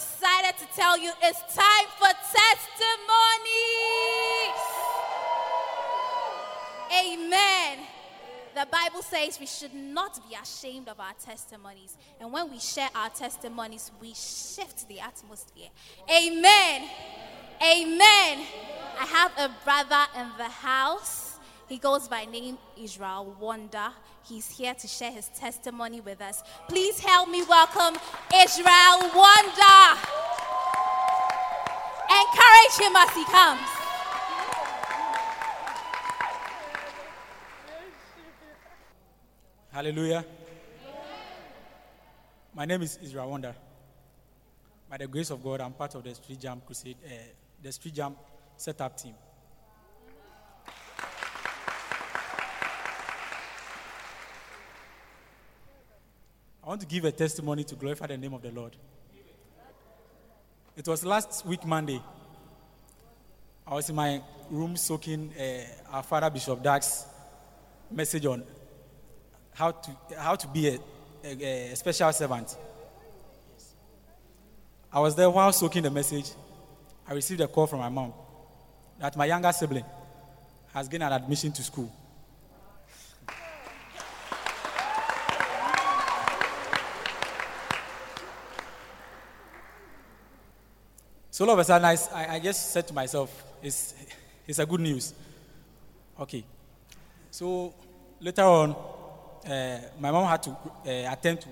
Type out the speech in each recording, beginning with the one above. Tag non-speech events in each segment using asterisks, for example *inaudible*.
Excited to tell you it's time for testimonies. Amen. The Bible says we should not be ashamed of our testimonies. And when we share our testimonies, we shift the atmosphere. Amen. Amen. I have a brother in the house. He goes by name Israel Wonder. He's here to share his testimony with us. Please help me welcome Israel Wonder. Encourage him as he comes. Hallelujah. My name is Israel Wonder. By the grace of God, I'm part of the Street Jam Crusade, uh, the Street Jam setup team. I want to give a testimony to glorify the name of the Lord. It was last week, Monday. I was in my room soaking uh, our father, Bishop Dag's message on how to, how to be a, a, a special servant. I was there while soaking the message. I received a call from my mom that my younger sibling has gained an admission to school. So all of a sudden, I, I just said to myself, it's, it's a good news. Okay. So later on, uh, my mom had to uh, attend to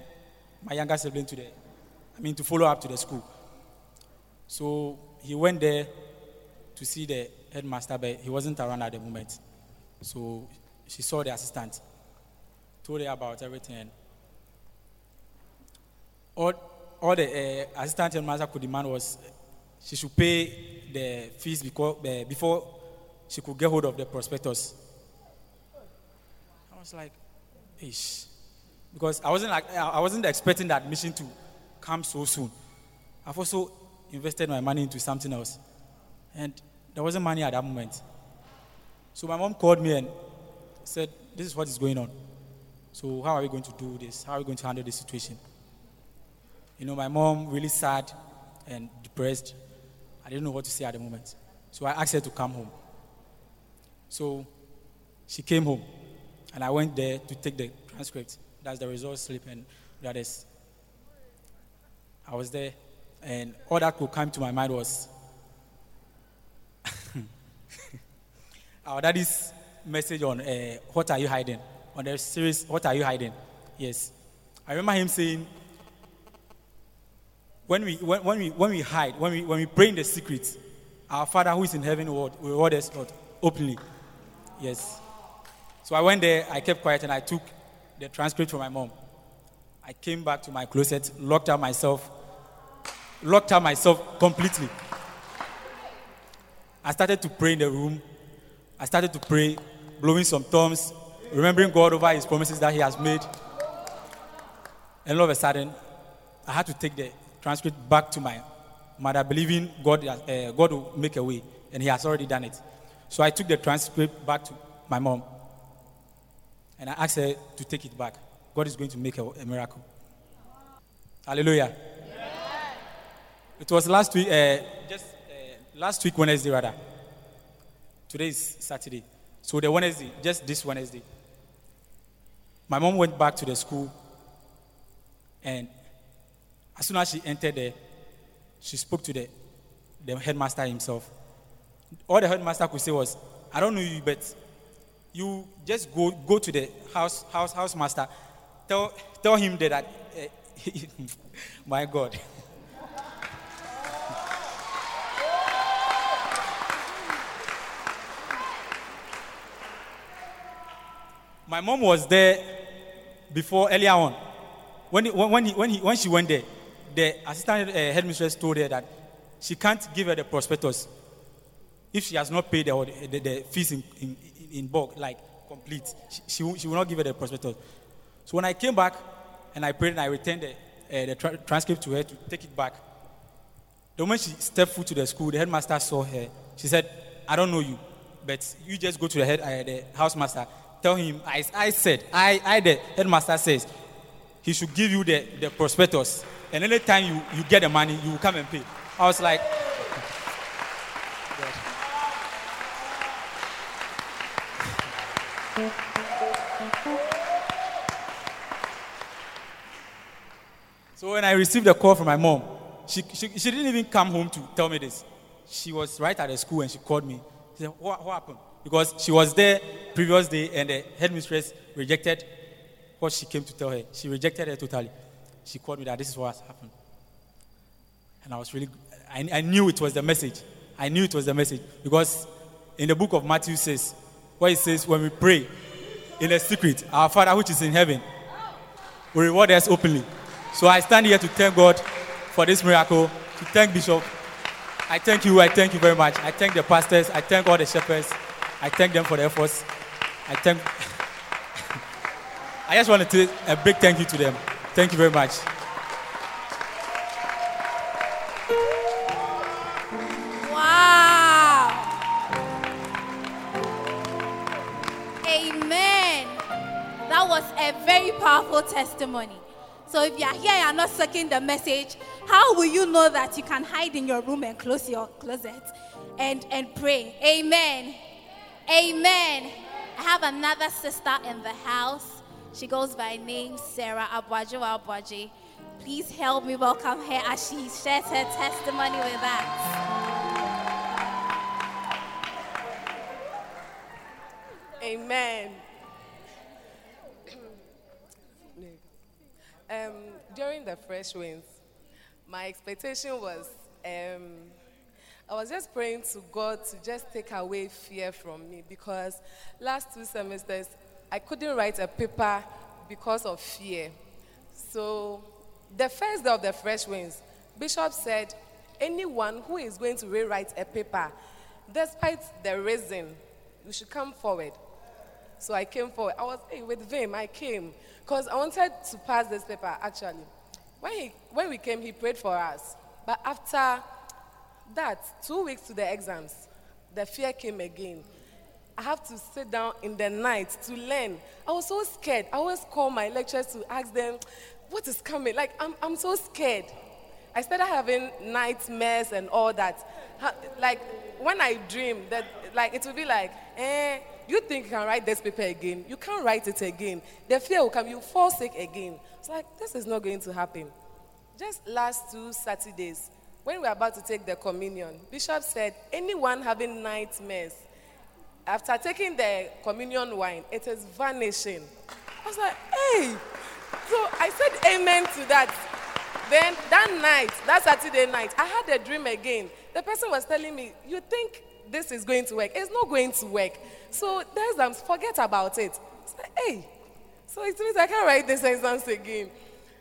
my younger sibling to the, I mean, to follow up to the school. So he went there to see the headmaster, but he wasn't around at the moment. So she saw the assistant, told her about everything. All, all the uh, assistant headmaster could demand was she should pay the fees because, uh, before she could get hold of the prospectus. I was like, ish. Because I wasn't, like, I wasn't expecting the admission to come so soon. I've also invested my money into something else. And there wasn't money at that moment. So my mom called me and said, This is what is going on. So, how are we going to do this? How are we going to handle this situation? You know, my mom really sad and depressed. I didn't know what to say at the moment. So I asked her to come home. So she came home, and I went there to take the transcript. That's the result slip and that is. I was there, and all that could come to my mind was *laughs* our daddy's message on uh, what are you hiding on the series what are you hiding yes i remember him saying when we, when, when, we, when we hide, when we, when we pray in the secret, our Father who is in heaven will reward us not openly. Yes. So I went there, I kept quiet, and I took the transcript from my mom. I came back to my closet, locked out myself, locked out myself completely. I started to pray in the room. I started to pray, blowing some tongues, remembering God over his promises that he has made. And all of a sudden, I had to take the transcript back to my mother, believing God, uh, God will make a way, and He has already done it. So I took the transcript back to my mom, and I asked her to take it back. God is going to make a, a miracle. Hallelujah. Yeah. It was last week, uh, just uh, last week Wednesday rather. Today is Saturday, so the Wednesday, just this Wednesday, my mom went back to the school, and as soon as she entered there, she spoke to the, the headmaster himself. All the headmaster could say was, I don't know you, but you just go, go to the house, house, house master, tell, tell him that, uh, *laughs* my God. my mom was there before earlier on, when, he, when, he, when, he, when she went there, the assistant uh, headmistress told her that she can't give her the prospectus if she has not paid the, the, the fees in, in, in bulk, like complete. She, she, will, she will not give her the prospectus. So when I came back and I prayed and I returned the, uh, the tra- transcript to her to take it back, the moment she stepped foot to the school, the headmaster saw her. She said, I don't know you, but you just go to the head, uh, the housemaster, tell him, I, I said, I, I, the headmaster says, he should give you the, the prospectus. And anytime you, you get the money, you will come and pay. I was like, So when I received a call from my mom, she, she, she didn't even come home to tell me this. She was right at the school and she called me. She said, what, what happened? Because she was there previous day and the headmistress rejected what she came to tell her. She rejected her totally. She called me that this is what has happened. And I was really, I, I knew it was the message. I knew it was the message. Because in the book of Matthew says, where it says, when we pray in a secret, our Father which is in heaven will reward us openly. So I stand here to thank God for this miracle, to thank Bishop. I thank you, I thank you very much. I thank the pastors, I thank all the shepherds, I thank them for their efforts. I thank. *laughs* I just want to say a big thank you to them. Thank you very much. Wow. Amen. That was a very powerful testimony. So if you are here and not sucking the message, how will you know that you can hide in your room and close your closet and, and pray? Amen. Amen. I have another sister in the house. She goes by name Sarah Abwajo Abwaji. Please help me welcome her as she shares her testimony with us. Amen. *clears throat* um, during the fresh winds, my expectation was um, I was just praying to God to just take away fear from me because last two semesters I couldn't write a paper because of fear. So the first day of the fresh winds, Bishop said, anyone who is going to rewrite a paper, despite the reason, you should come forward. So I came forward. I was hey, with Vim, I came because I wanted to pass this paper actually. When, he, when we came, he prayed for us. But after that, two weeks to the exams, the fear came again. I have to sit down in the night to learn. I was so scared. I always call my lecturers to ask them, what is coming? Like, I'm, I'm so scared. I started having nightmares and all that. Like, when I dream, that, like, it will be like, eh, you think you can write this paper again? You can't write it again. The fear will come, you fall sick again. It's like, this is not going to happen. Just last two Saturdays, when we were about to take the communion, Bishop said, anyone having nightmares, after taking the communion wine, it is vanishing. I was like, hey. So I said amen to that. Then that night, that Saturday night, I had a dream again. The person was telling me, you think this is going to work? It's not going to work. So there's um, forget about it. It's like, hey. So it means I can't write this exams again.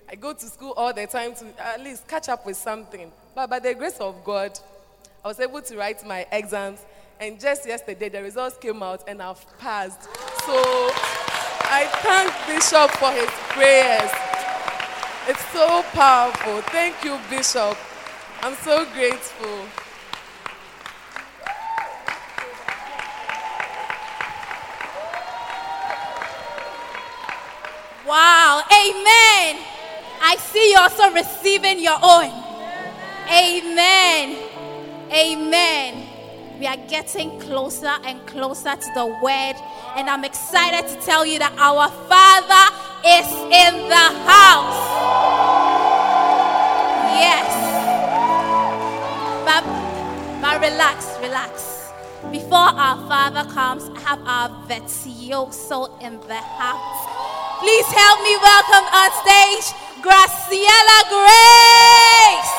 I go to school all the time to at least catch up with something. But by the grace of God, I was able to write my exams. And just yesterday, the results came out and I've passed. So I thank Bishop for his prayers. It's so powerful. Thank you, Bishop. I'm so grateful. Wow. Amen. I see you also receiving your own. Amen. Amen. We are getting closer and closer to the word. And I'm excited to tell you that our Father is in the house. Yes. But, but relax, relax. Before our Father comes, I have our virtuoso in the house. Please help me welcome on stage Graciela Grace.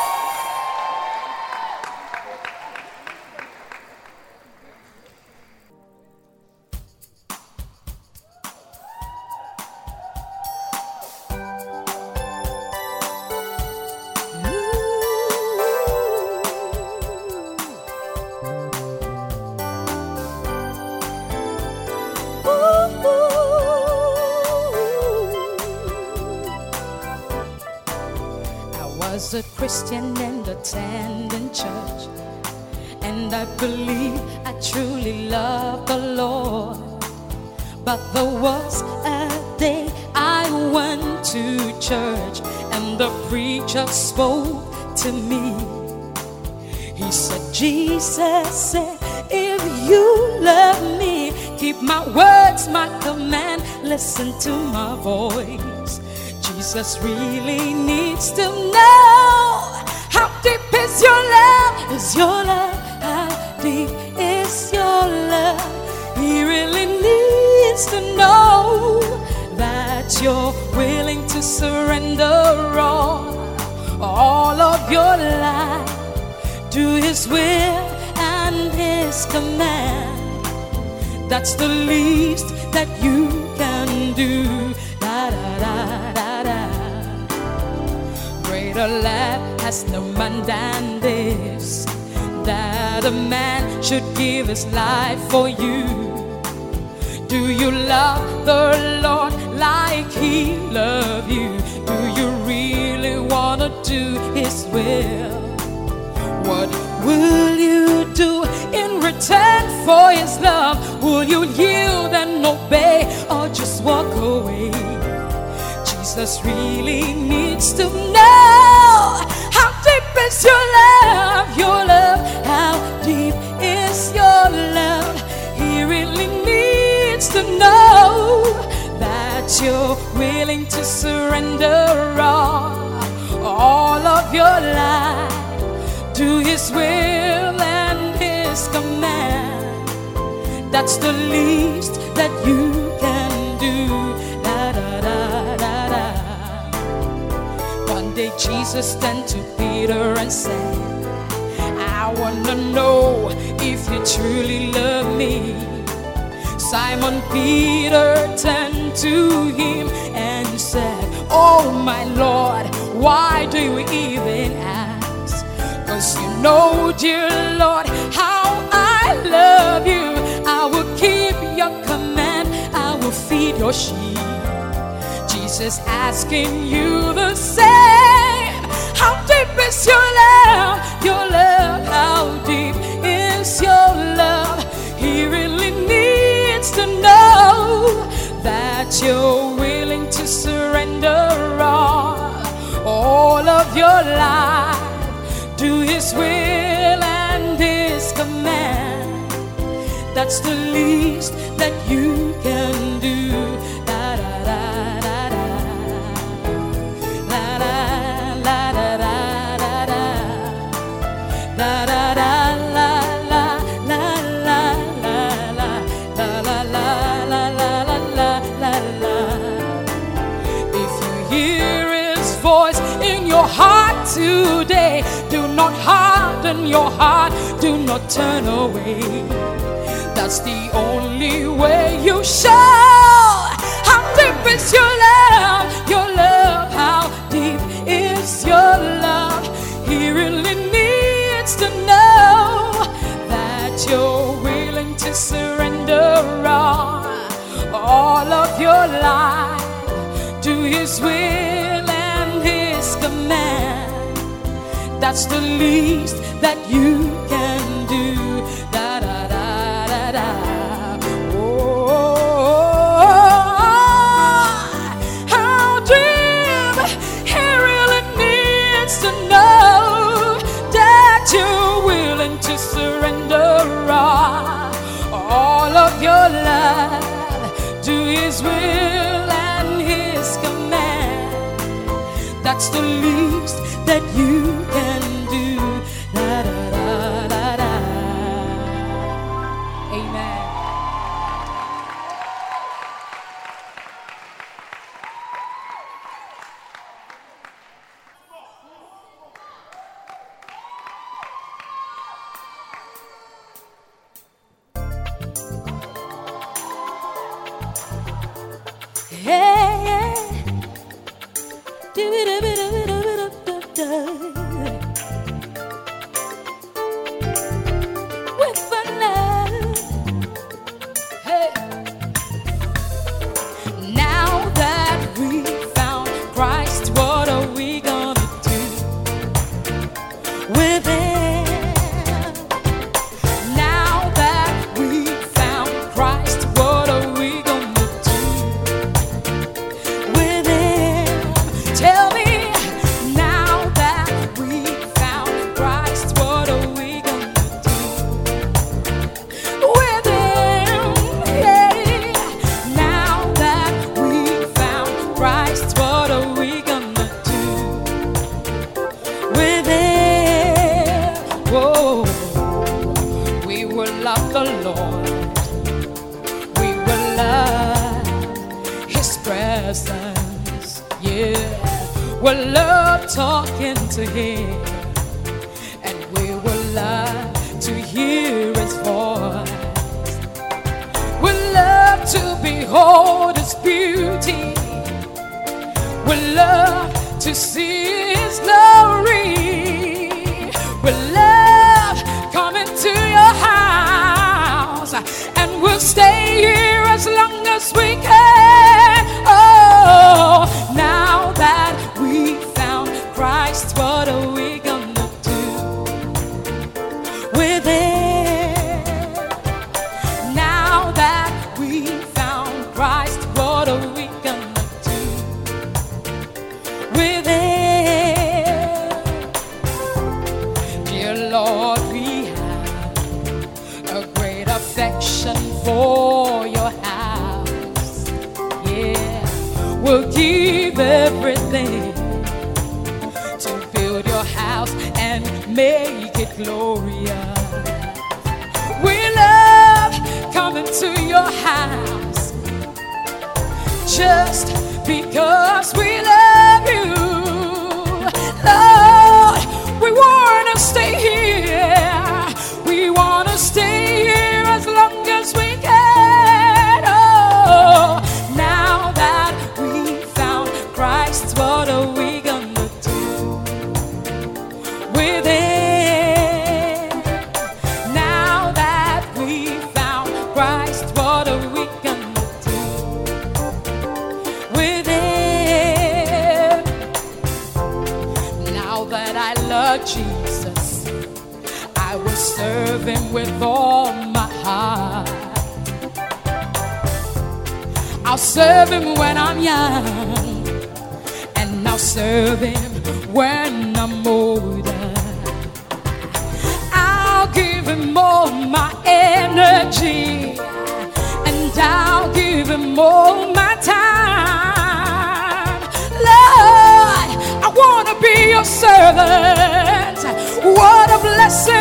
Listen to my voice. Jesus really needs to know how deep is your love, is your love, how deep is your love. He really needs to know that you're willing to surrender all, all of your life to His will and His command. That's the least that you has no man than this. That a man should give his life for you. Do you love the Lord like He loved you? Do you really want to do His will? What will you do in return for His love? Will you yield and obey or just walk away? Jesus really needs to know is your love, your love, how deep is your love. He really needs to know that you're willing to surrender all, all of your life to His will and His command. That's the least that you day Jesus turned to Peter and said, I wanna know if you truly love me. Simon Peter turned to him and said, Oh my Lord, why do you even ask? Cause you know, dear Lord, how I love you. I will keep your command, I will feed your sheep. Jesus asking you the same. Is your love? Your love, how deep is your love? He really needs to know that you're willing to surrender all, all of your life to His will and His command. That's the least that you can do. Harden your heart, do not turn away. That's the only way you show how deep is your love, your love, how deep is your love. He really needs to know that you're willing to surrender all, all of your life to His will and His command. That's the least that you can do. Da da da da da. Oh, how deep He really needs to know that you're willing to surrender all, all of your life to His will and His command. That's the least that you can beauty, we love to see His glory. gloria. We love coming to your house just because we love. serve him when I'm young, and I'll serve him when I'm older. I'll give him all my energy, and I'll give him all my time. Lord, I want to be your servant. What a blessing.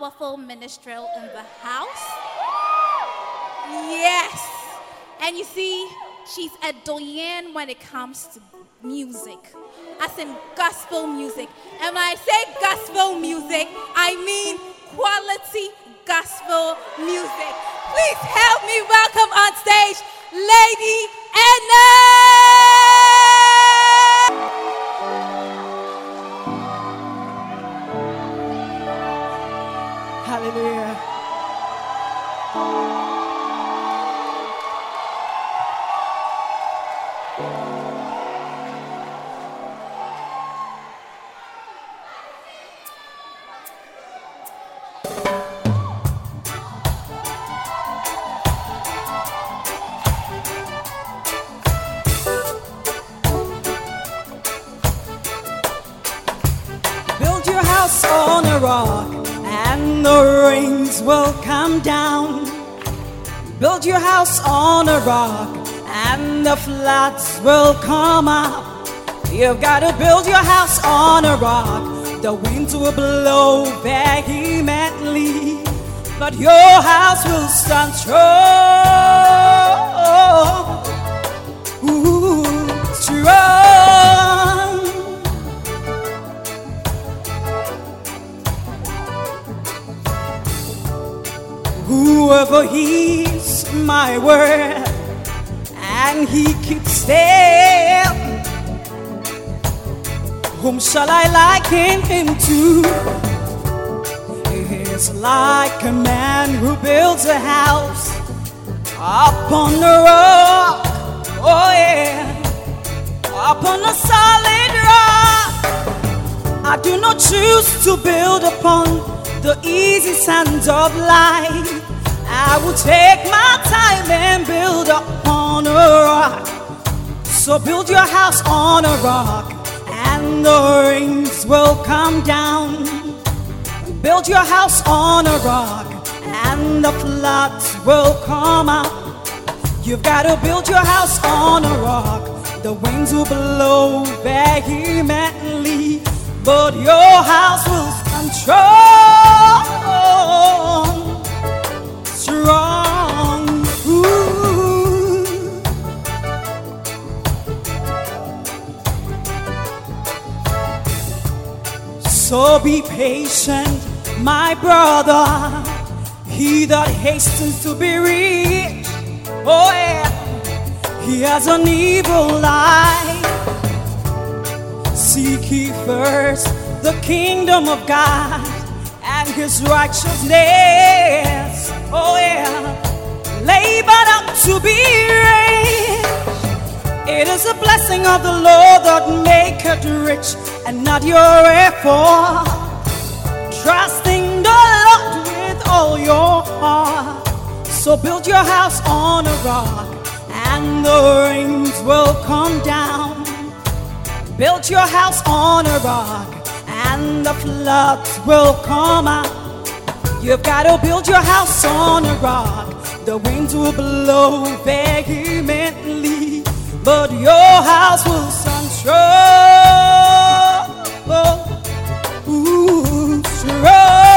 Powerful minstrel in the house. Yes. And you see, she's a doyen when it comes to music, as in gospel music. And when I say gospel music, I mean quality gospel music. Please help me welcome on stage Lady Anna. Build Build your house on a rock, and the floods will come up. You've got to build your house on a rock. The winds will blow vehemently, but your house will stand strong. Ooh, strong. Whoever heeds my word and he keeps still, whom shall I liken him to? He's like a man who builds a house upon the rock. Oh yeah, upon a solid rock. I do not choose to build upon the easy sands of life. I will take my time and build upon a rock. So build your house on a rock, and the rains will come down. Build your house on a rock, and the floods will come out. You've got to build your house on a rock. The winds will blow vehemently, but your house will stand So be patient, my brother. He that hastens to be rich, oh yeah, he has an evil life. Seek ye first the kingdom of God and his righteousness. Oh yeah, labor up to be rich. It is a blessing of the Lord that maketh rich and not your effort. Trusting the Lord with all your heart. So build your house on a rock, and the rains will come down. Build your house on a rock, and the floods will come out. You've got to build your house on a rock. The winds will blow vehemently, but your house will stand strong. Ooh,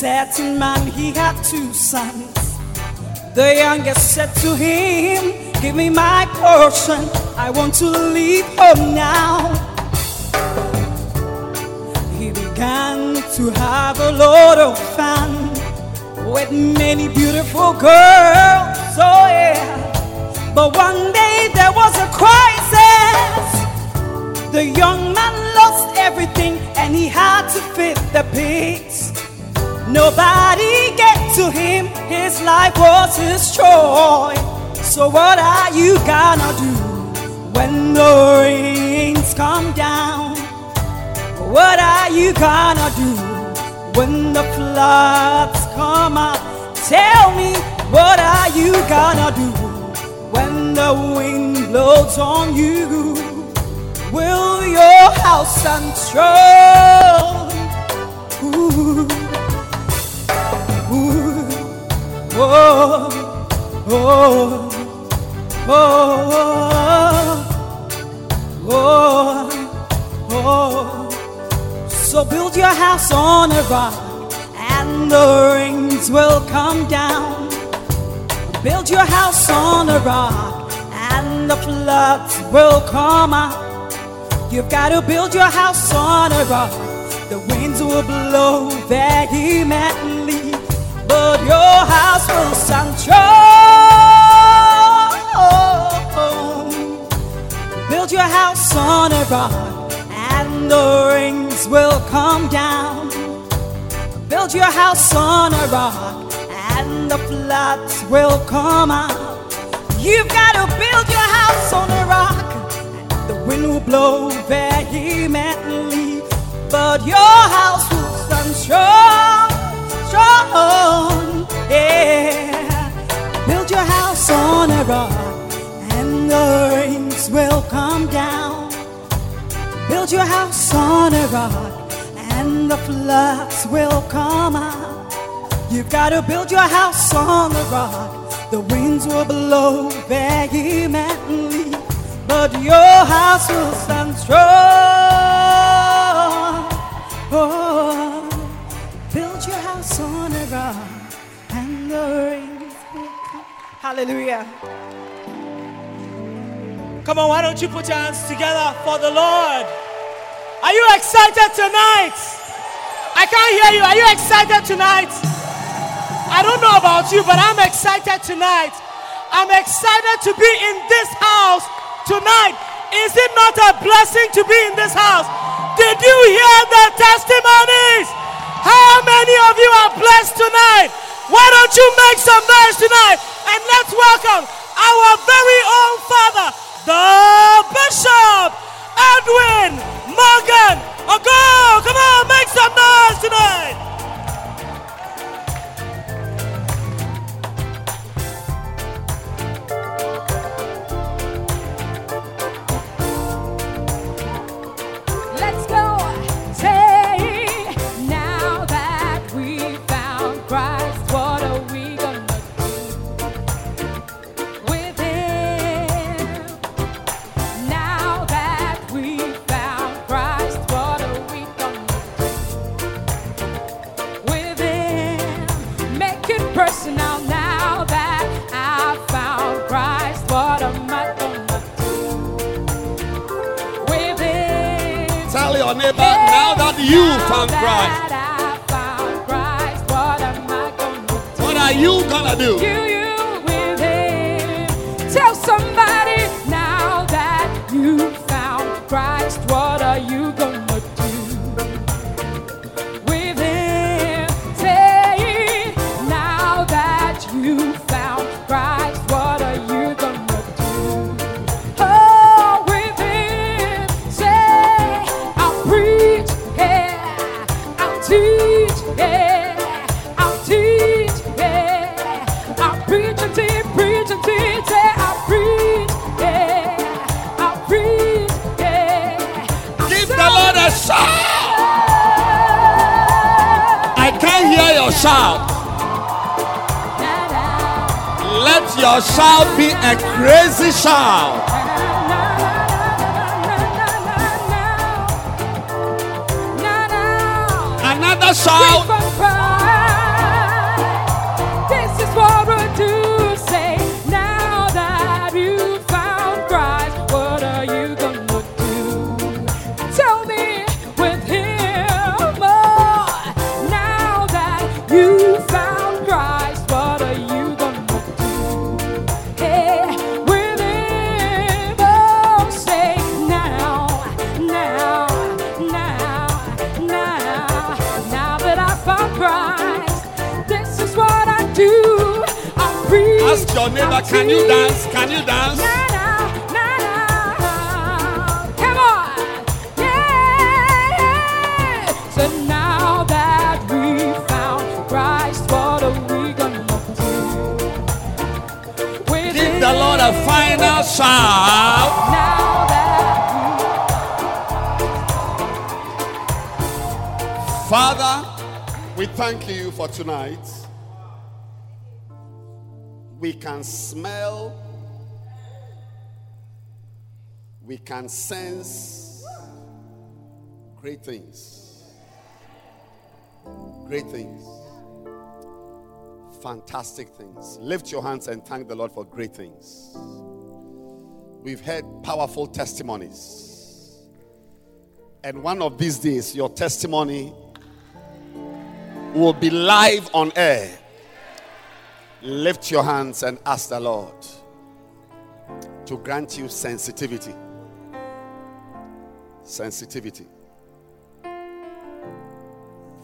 certain man, he had two sons. The youngest said to him, Give me my portion, I want to leave home now. He began to have a lot of fun with many beautiful girls. Oh, yeah. But one day there was a crisis. The young man lost everything and he had to fit the pigs. Nobody get to him, his life was destroyed. So what are you gonna do when the rains come down? What are you gonna do when the floods come up? Tell me, what are you gonna do when the wind blows on you? Will your house stand oh, oh, oh, oh, oh. So build your house on a rock, and the rains will come down. Build your house on a rock, and the floods will come out. You've got to build your house on a rock. The winds will blow vehemently, but your house will. Build your house on a rock, and the rains will come down. Build your house on a rock, and the floods will come out. You've got to build your house on a rock. The wind will blow vehemently, but your house will stand strong, strong. Yeah, build your house on a rock, and the rains will come down. Build your house on a rock, and the floods will come out. You've got to build your house on the rock. The winds will blow vehemently, but your house will stand strong. Oh, and the. Hallelujah. Come on, why don't you put your hands together for the Lord? Are you excited tonight? I can't hear you. Are you excited tonight? I don't know about you, but I'm excited tonight. I'm excited to be in this house tonight. Is it not a blessing to be in this house? Did you hear the testimonies? How many of you are blessed tonight? Why don't you make some noise tonight and let's welcome our very own father, the Bishop Edwin Morgan Ogo. Come on, make some noise tonight. Neighbor now that you found Christ. What are you gonna do? Shout. Let your shout be a crazy shout. Another shout. Can you dance? Can you dance? Na, na, na, na. Come on. Yeah. So now that we found Christ, what are we gonna do? With Give it the Lord a final shout. now that Father, we thank you for tonight. Can smell, we can sense great things. Great things. Fantastic things. Lift your hands and thank the Lord for great things. We've heard powerful testimonies. And one of these days, your testimony will be live on air. Lift your hands and ask the Lord to grant you sensitivity. Sensitivity.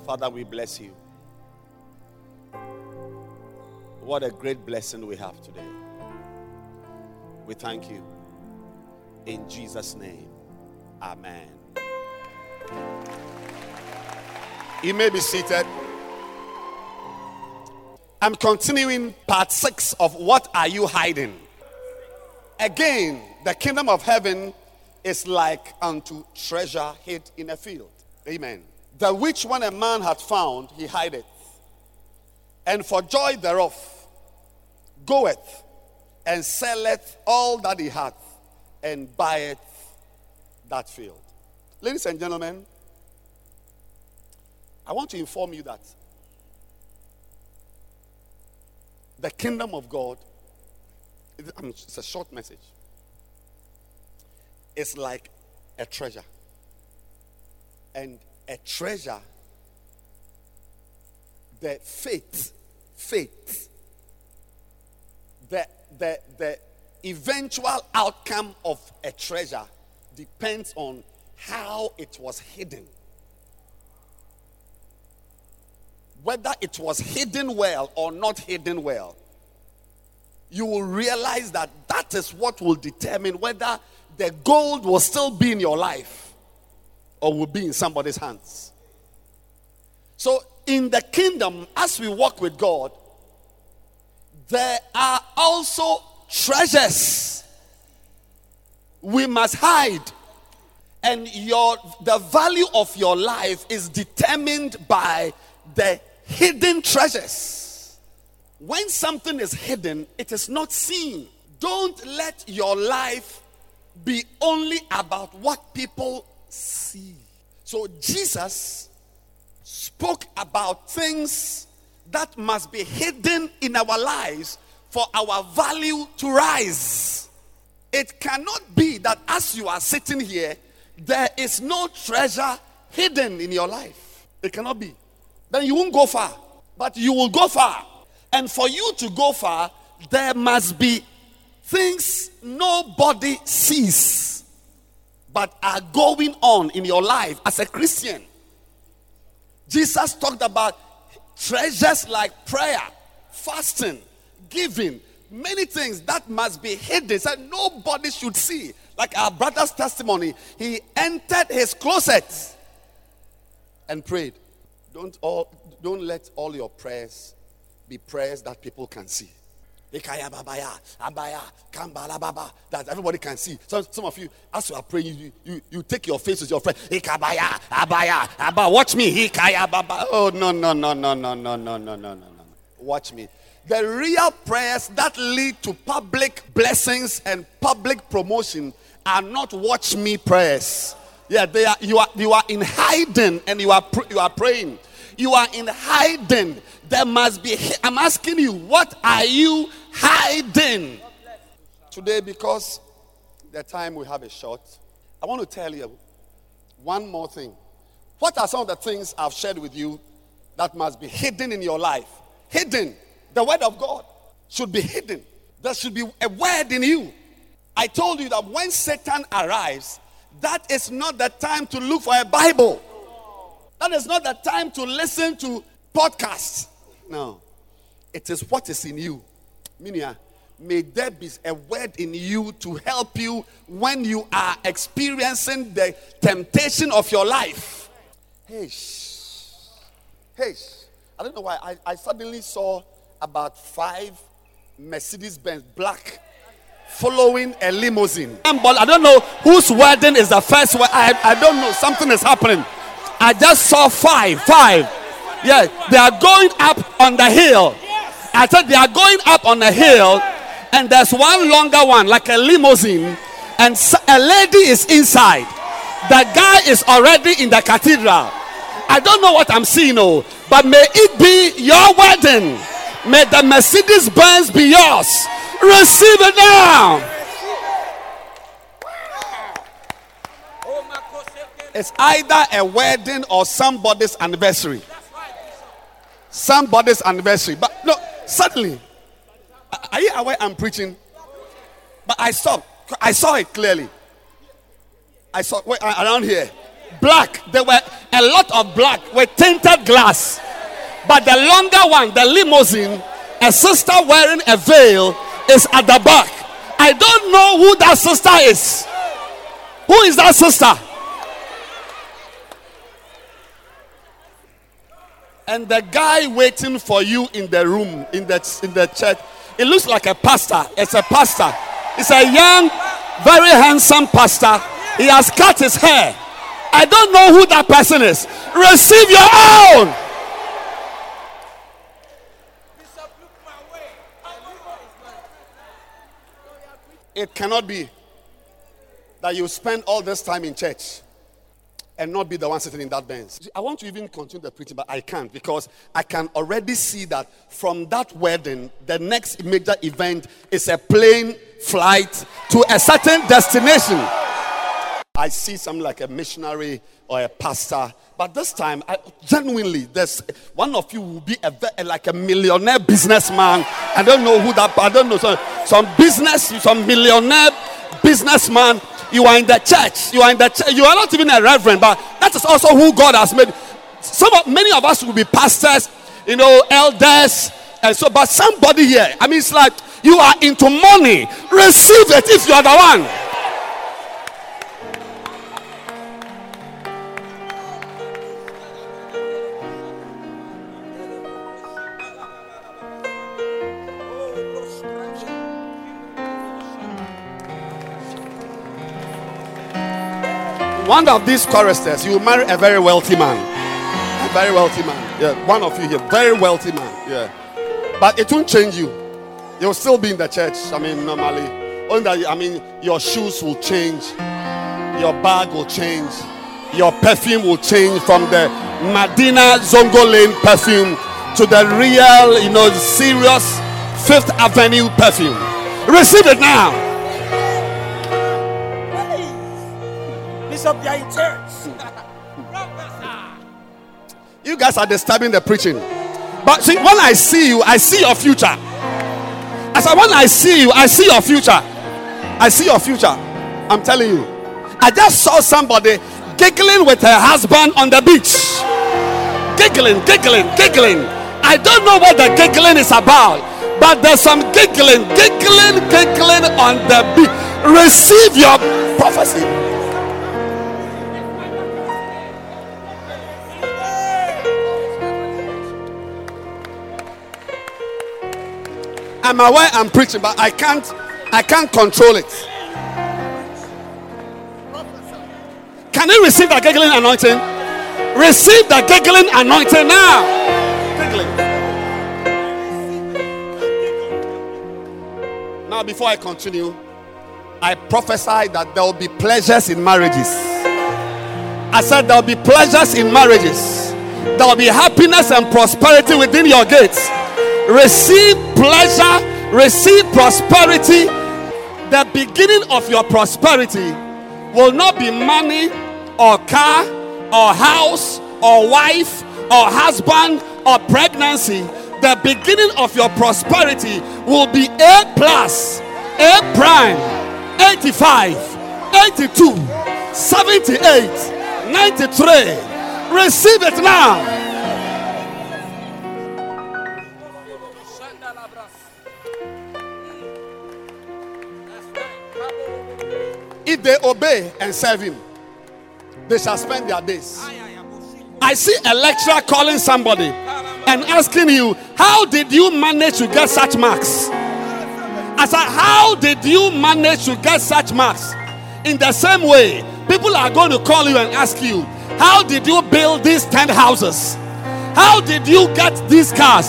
Father, we bless you. What a great blessing we have today. We thank you. In Jesus' name, Amen. You may be seated. I'm continuing part six of What Are You Hiding? Again, the kingdom of heaven is like unto treasure hid in a field. Amen. The which when a man had found, he hideth, and for joy thereof goeth and selleth all that he hath and buyeth that field. Ladies and gentlemen, I want to inform you that the kingdom of God, it's a short message, it's like a treasure. And a treasure, the faith, faith, the, the, the eventual outcome of a treasure depends on how it was hidden. Whether it was hidden well or not hidden well, you will realize that that is what will determine whether the gold will still be in your life or will be in somebody's hands. So, in the kingdom, as we walk with God, there are also treasures we must hide and your the value of your life is determined by the hidden treasures when something is hidden it is not seen don't let your life be only about what people see so jesus spoke about things that must be hidden in our lives for our value to rise it cannot be that as you are sitting here, there is no treasure hidden in your life. It cannot be. Then you won't go far. But you will go far. And for you to go far, there must be things nobody sees but are going on in your life as a Christian. Jesus talked about treasures like prayer, fasting, giving, many things that must be hidden that nobody should see. Like our brother's testimony, he entered his closet and prayed. Don't all don't let all your prayers be prayers that people can see. Abaya, that everybody can see. Some, some of you, as you are praying, you, you, you take your face with your friend. Ikabaya, abaya, abba. Watch me. Ikaya baba. Oh no no no no no no no no no no. Watch me. The real prayers that lead to public blessings and public promotion are not watch me prayers. Yeah, they are. You are you are in hiding and you are you are praying. You are in hiding. There must be. I'm asking you, what are you hiding today? Because the time we have is short. I want to tell you one more thing. What are some of the things I've shared with you that must be hidden in your life? Hidden. The word of God should be hidden. There should be a word in you. I told you that when Satan arrives, that is not the time to look for a Bible. That is not the time to listen to podcasts. No. It is what is in you. Minia, may there be a word in you to help you when you are experiencing the temptation of your life. Hey, hey. I don't know why. I, I suddenly saw about five Mercedes Benz black following a limousine. I don't know whose wedding is the first one. I, I don't know. Something is happening. I just saw five. Five. Yeah, they are going up on the hill. I said they are going up on the hill, and there's one longer one, like a limousine, and a lady is inside. The guy is already in the cathedral. I don't know what I'm seeing, oh, but may it be your wedding. May the Mercedes Benz be yours. Receive it now. It's either a wedding or somebody's anniversary. Somebody's anniversary. But no, suddenly, are you aware I'm preaching? But I saw, I saw it clearly. I saw wait, around here, black. There were a lot of black with tinted glass. But the longer one, the limousine, a sister wearing a veil is at the back. I don't know who that sister is. Who is that sister? And the guy waiting for you in the room, in the, in the church, it looks like a pastor. It's a pastor. It's a young, very handsome pastor. He has cut his hair. I don't know who that person is. Receive your own. It cannot be that you spend all this time in church and not be the one sitting in that bench. I want to even continue the preaching, but I can't because I can already see that from that wedding, the next major event is a plane flight to a certain destination. I see something like a missionary or a pastor, but this time, I, genuinely, there's one of you will be a, like a millionaire businessman. I don't know who that. I don't know some, some business, some millionaire businessman. You are in the church. You are in the church. You are not even a reverend, but that is also who God has made. Some of, many of us will be pastors, you know, elders, and so. But somebody here, I mean, it's like you are into money. Receive it if you are the one. One of these choristers, you will marry a very wealthy man. A very wealthy man. Yeah, one of you here, very wealthy man. Yeah. But it won't change you. You'll still be in the church. I mean, normally. Only that, I mean, your shoes will change, your bag will change, your perfume will change from the Madina Zongo Lane perfume to the real, you know, serious Fifth Avenue perfume. Receive it now. In church. Hmm. *laughs* you guys are disturbing the preaching. But see, when I see you, I see your future. As I when I see you, I see your future. I see your future. I'm telling you. I just saw somebody giggling with her husband on the beach. Giggling, giggling, giggling. I don't know what the giggling is about, but there's some giggling, giggling, giggling on the beach. Receive your prophecy. I'm aware I'm preaching, but I can't I can't control it. Can you receive the giggling anointing? Receive the giggling anointing now. Giggling. Now, before I continue, I prophesy that there will be pleasures in marriages. I said there will be pleasures in marriages. There will be happiness and prosperity within your gates receive pleasure, receive prosperity. The beginning of your prosperity will not be money or car or house or wife or husband or pregnancy. The beginning of your prosperity will be A plus, A prime, 85, 82, 78, 93. Receive it now. If they obey and serve him, they shall spend their days. I see a lecturer calling somebody and asking you, How did you manage to get such marks? I said, How did you manage to get such marks? In the same way, people are going to call you and ask you, How did you build these 10 houses? How did you get these cars?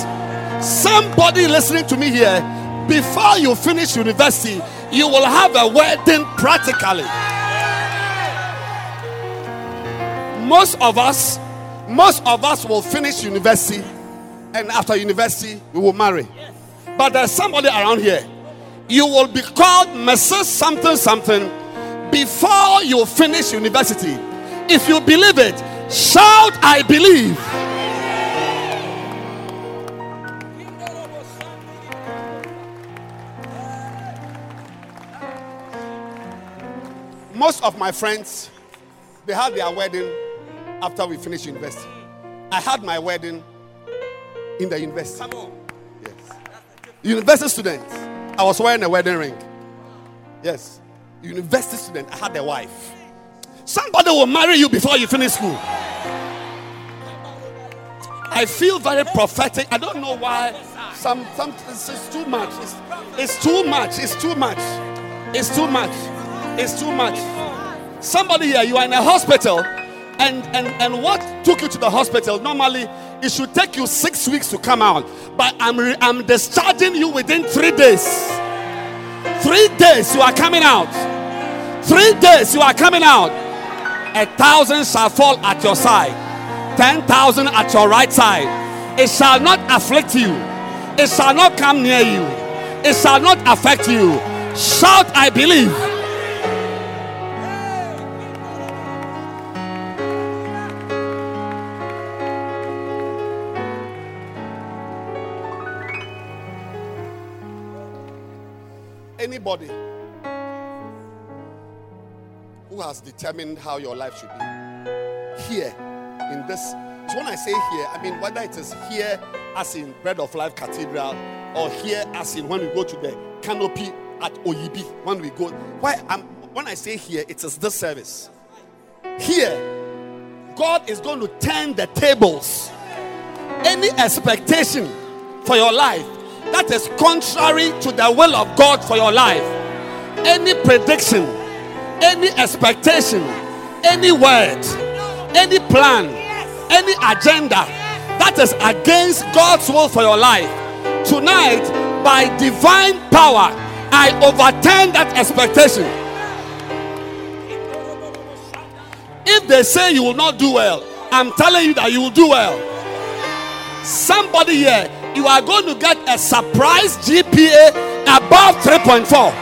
Somebody listening to me here, before you finish university, you will have a wedding practically. Most of us, most of us will finish university, and after university, we will marry. But there's somebody around here. You will be called Mrs. Something Something before you finish university. If you believe it, shout, I believe. Most of my friends, they had their wedding after we finished university. I had my wedding in the university. Yes. University student. I was wearing a wedding ring. Yes. University student. I had a wife. Somebody will marry you before you finish school. I feel very prophetic. I don't know why. Some, some, it's too much. It's, it's too much. It's too much. It's too much. It's too much. Somebody here, you are in a hospital, and and and what took you to the hospital? Normally, it should take you six weeks to come out, but I'm re- I'm discharging you within three days. Three days you are coming out. Three days you are coming out. A thousand shall fall at your side, ten thousand at your right side. It shall not afflict you. It shall not come near you. It shall not affect you. Shout, I believe. Who has determined how your life should be here in this. So when I say here, I mean whether it is here as in Bread of Life Cathedral or here as in when we go to the canopy at Oyibi when we go. Why I'm when I say here, it is this service. Here, God is going to turn the tables. Any expectation for your life that is contrary to the will of God for your life, any prediction, any expectation, any word, any plan, any agenda that is against God's will for your life, tonight, by divine power, I overturn that expectation. If they say you will not do well, I'm telling you that you will do well. Somebody here, you are going to get a surprise GPA above 3.4.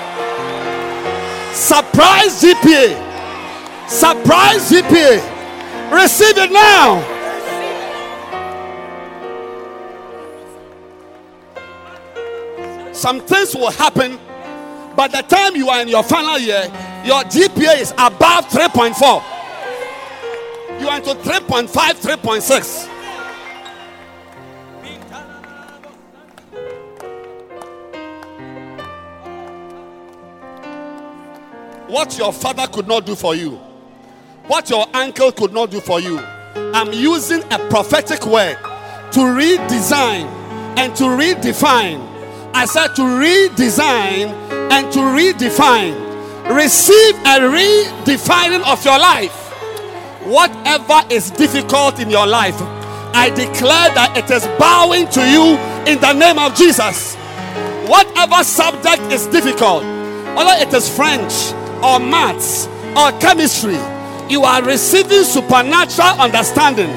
Surprise GPA. Surprise GPA. Receive it now. Some things will happen by the time you are in your final year, your GPA is above 3.4. You are into 3.5, 3.6. What your father could not do for you, what your uncle could not do for you, I'm using a prophetic word to redesign and to redefine. I said to redesign and to redefine. Receive a redefining of your life. Whatever is difficult in your life, I declare that it is bowing to you in the name of Jesus. Whatever subject is difficult, whether it is French or maths or chemistry, you are receiving supernatural understanding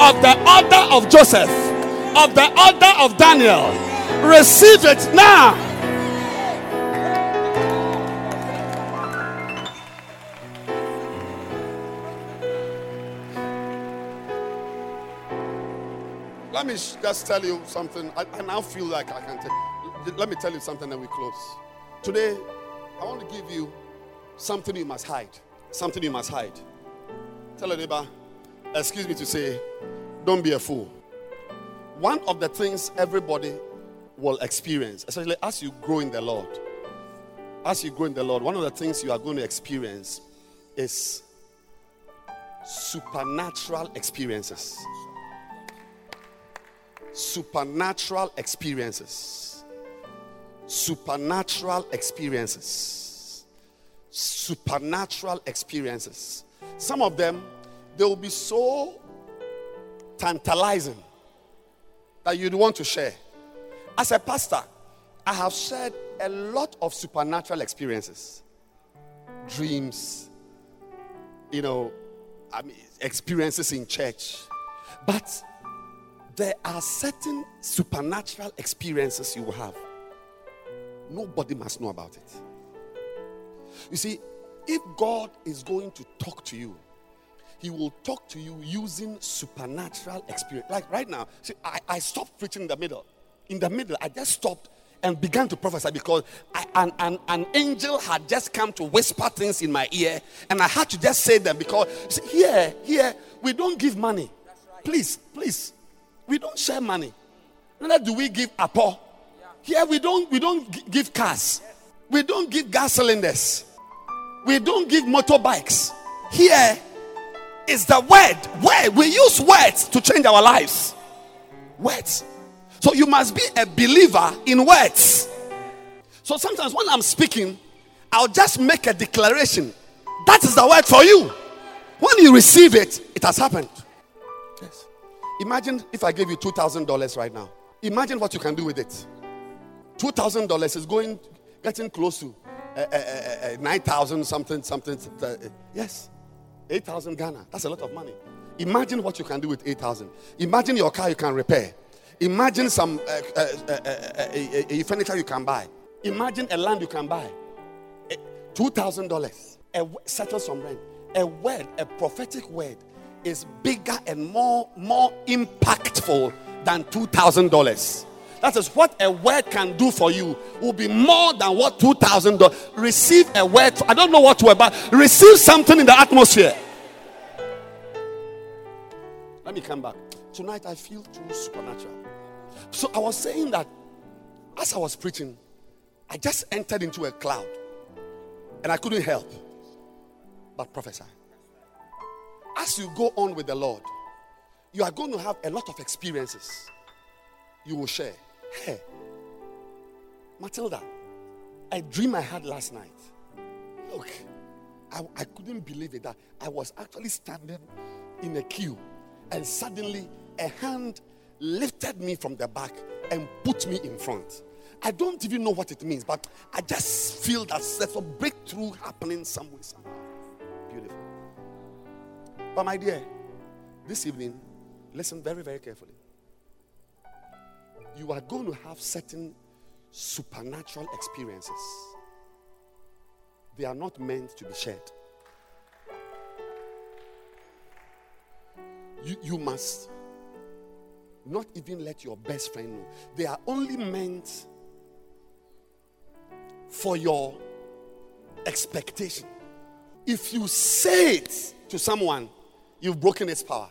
of the order of Joseph, of the order of Daniel. Receive it now. Let me just tell you something. I, I now feel like I can tell. Let me tell you something and we close. Today, I want to give you something you must hide. Something you must hide. Tell a neighbor, excuse me to say, don't be a fool. One of the things everybody will experience, especially as you grow in the Lord, as you grow in the Lord, one of the things you are going to experience is supernatural experiences. Supernatural experiences. Supernatural experiences. Supernatural experiences. Some of them, they will be so tantalizing that you'd want to share. As a pastor, I have shared a lot of supernatural experiences, dreams, you know, I mean, experiences in church. But there are certain supernatural experiences you will have. Nobody must know about it. You see, if God is going to talk to you, He will talk to you using supernatural experience. Like right now, see, I, I stopped preaching in the middle. In the middle, I just stopped and began to prophesy because I, an, an, an angel had just come to whisper things in my ear, and I had to just say them because see, here, here, we don't give money. Please, please, we don't share money. Neither do we give a apple. Here we don't we don't give cars. We don't give gas cylinders. We don't give motorbikes. Here is the word. Word. We use words to change our lives. Words. So you must be a believer in words. So sometimes when I'm speaking, I'll just make a declaration. That is the word for you. When you receive it, it has happened. Yes. Imagine if I gave you $2,000 right now. Imagine what you can do with it. $2,000 is going, getting close to uh, uh, uh, uh, 9,000 something, something. uh, yes. 8,000 Ghana. That's a lot of money. Imagine what you can do with 8,000. Imagine your car you can repair. Imagine some uh, uh, uh, uh, uh, uh, uh, furniture you can buy. Imagine a land you can buy. Eh, $2,000. A Settle some rent. A word, a prophetic word, is bigger and more, more impactful than $2,000. That is what a word can do for you will be more than what $2,000. Receive a word. I don't know what word, but receive something in the atmosphere. Let me come back. Tonight I feel too supernatural. So I was saying that as I was preaching, I just entered into a cloud and I couldn't help but prophesy. As you go on with the Lord, you are going to have a lot of experiences you will share. Hey, Matilda, a dream I had last night. Look, I, I couldn't believe it that I was actually standing in a queue and suddenly a hand lifted me from the back and put me in front. I don't even know what it means, but I just feel that there's a breakthrough happening somewhere, somehow. Beautiful. But my dear, this evening, listen very, very carefully. You are going to have certain supernatural experiences. They are not meant to be shared. You, you must not even let your best friend know. They are only meant for your expectation. If you say it to someone, you've broken its power.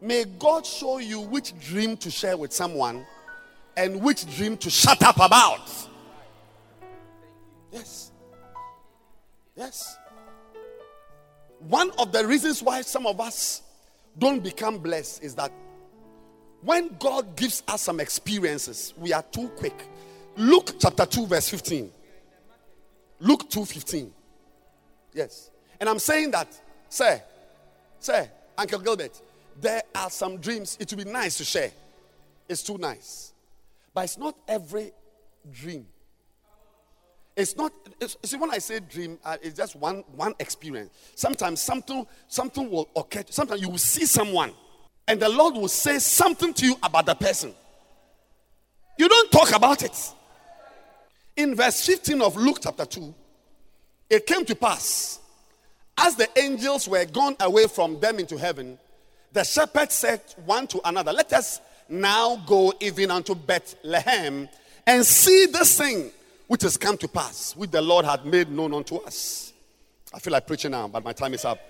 May God show you which dream to share with someone and which dream to shut up about. Yes. Yes. One of the reasons why some of us don't become blessed is that when God gives us some experiences, we are too quick. Luke chapter 2, verse 15. Luke 2 15. Yes. And I'm saying that, sir, sir, Uncle Gilbert, there are some dreams. It would be nice to share. It's too nice. But it's not every dream. It's not. It's, see, when I say dream, uh, it's just one one experience. Sometimes something something will occur. Sometimes you will see someone, and the Lord will say something to you about the person. You don't talk about it. In verse 15 of Luke chapter 2, it came to pass as the angels were gone away from them into heaven, the shepherds said one to another, Let us now go even unto Bethlehem and see this thing which has come to pass, which the Lord had made known unto us. I feel like preaching now, but my time is up.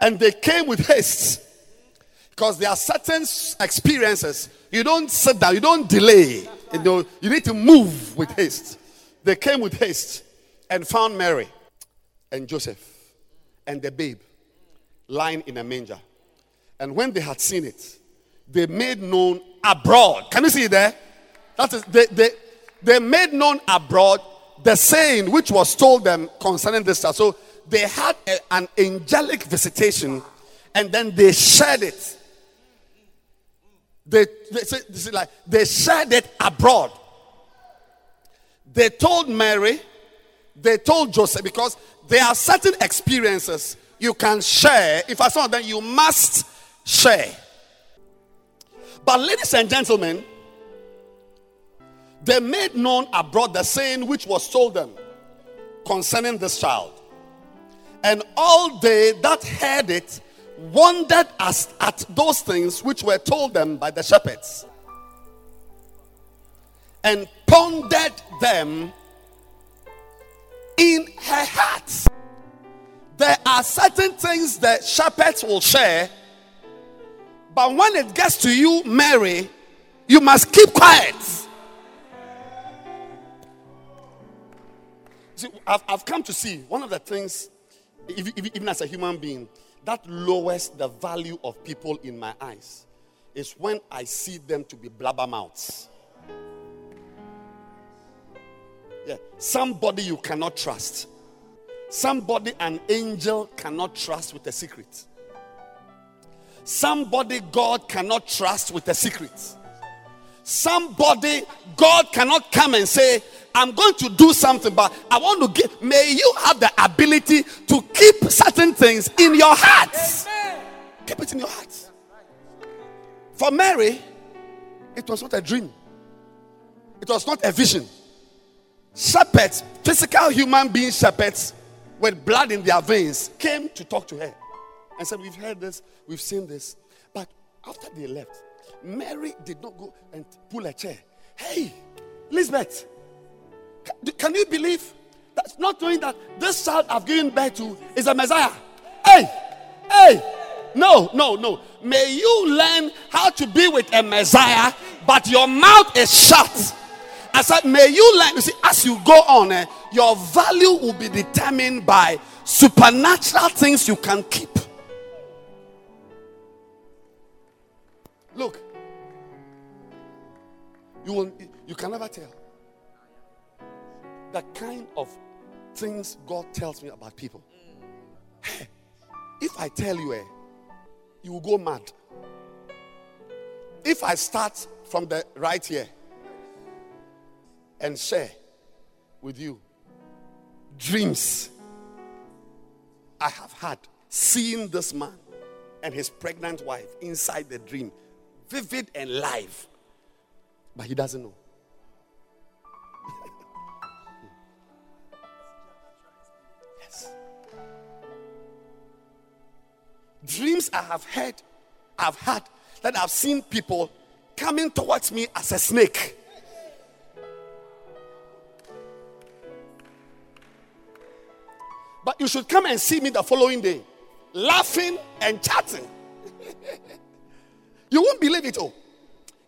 And they came with haste because there are certain experiences you don't sit down, you don't delay. You know, you need to move with haste. They came with haste and found Mary and Joseph and the babe lying in a manger. And when they had seen it, they made known abroad. Can you see there? That is, they, they, they made known abroad the saying which was told them concerning this child. So they had a- an angelic visitation and then they shared it. They, they, say, like, they shared it abroad. They told Mary, they told Joseph, because there are certain experiences you can share. If I saw them, you must share. But, ladies and gentlemen, they made known abroad the saying which was told them concerning this child. And all they that heard it wondered at those things which were told them by the shepherds and pondered them in her heart. There are certain things that shepherds will share, but when it gets to you, Mary, you must keep quiet. See, I've, I've come to see one of the things, even as a human being, that lowers the value of people in my eyes is when I see them to be blabbermouths. Yeah, somebody you cannot trust. Somebody an angel cannot trust with a secret. Somebody God cannot trust with a secret. Somebody God cannot come and say, I'm going to do something, but I want to give. May you have the ability to keep certain things in your heart. Keep it in your heart. For Mary, it was not a dream, it was not a vision. Shepherds, physical human being shepherds with blood in their veins, came to talk to her and said, We've heard this, we've seen this. But after they left, Mary did not go and pull a chair. Hey, Elizabeth, can you believe that not knowing that this child I've given birth to is a Messiah? Hey, hey, no, no, no. May you learn how to be with a Messiah, but your mouth is shut. I said, may you learn. You see, as you go on, eh, your value will be determined by supernatural things you can keep. Look, you will, you can never tell the kind of things God tells me about people. If I tell you, eh, you will go mad. If I start from the right here and share with you dreams I have had seeing this man and his pregnant wife inside the dream, vivid and live, but he doesn't know. *laughs* yes. Dreams I have heard, I've had that I've seen people coming towards me as a snake. But you should come and see me the following day, laughing and chatting. You won't believe it, oh.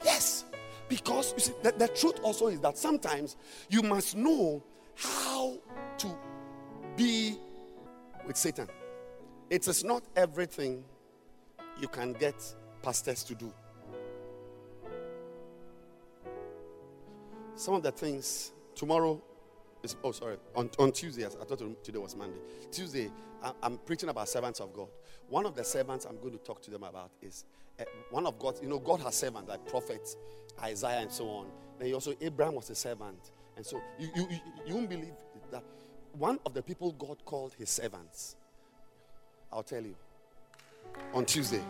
Yes. Because you see, the, the truth also is that sometimes you must know how to be with Satan. It is not everything you can get pastors to do. Some of the things tomorrow is, oh, sorry, on, on Tuesday, I thought today was Monday. Tuesday, I'm preaching about servants of God. One of the servants I'm going to talk to them about is Eh, one of God's, you know, God has servants like prophets, Isaiah, and so on. Then he also, Abraham was a servant. And so you, you, you, you won't believe that one of the people God called his servants, I'll tell you, on Tuesday.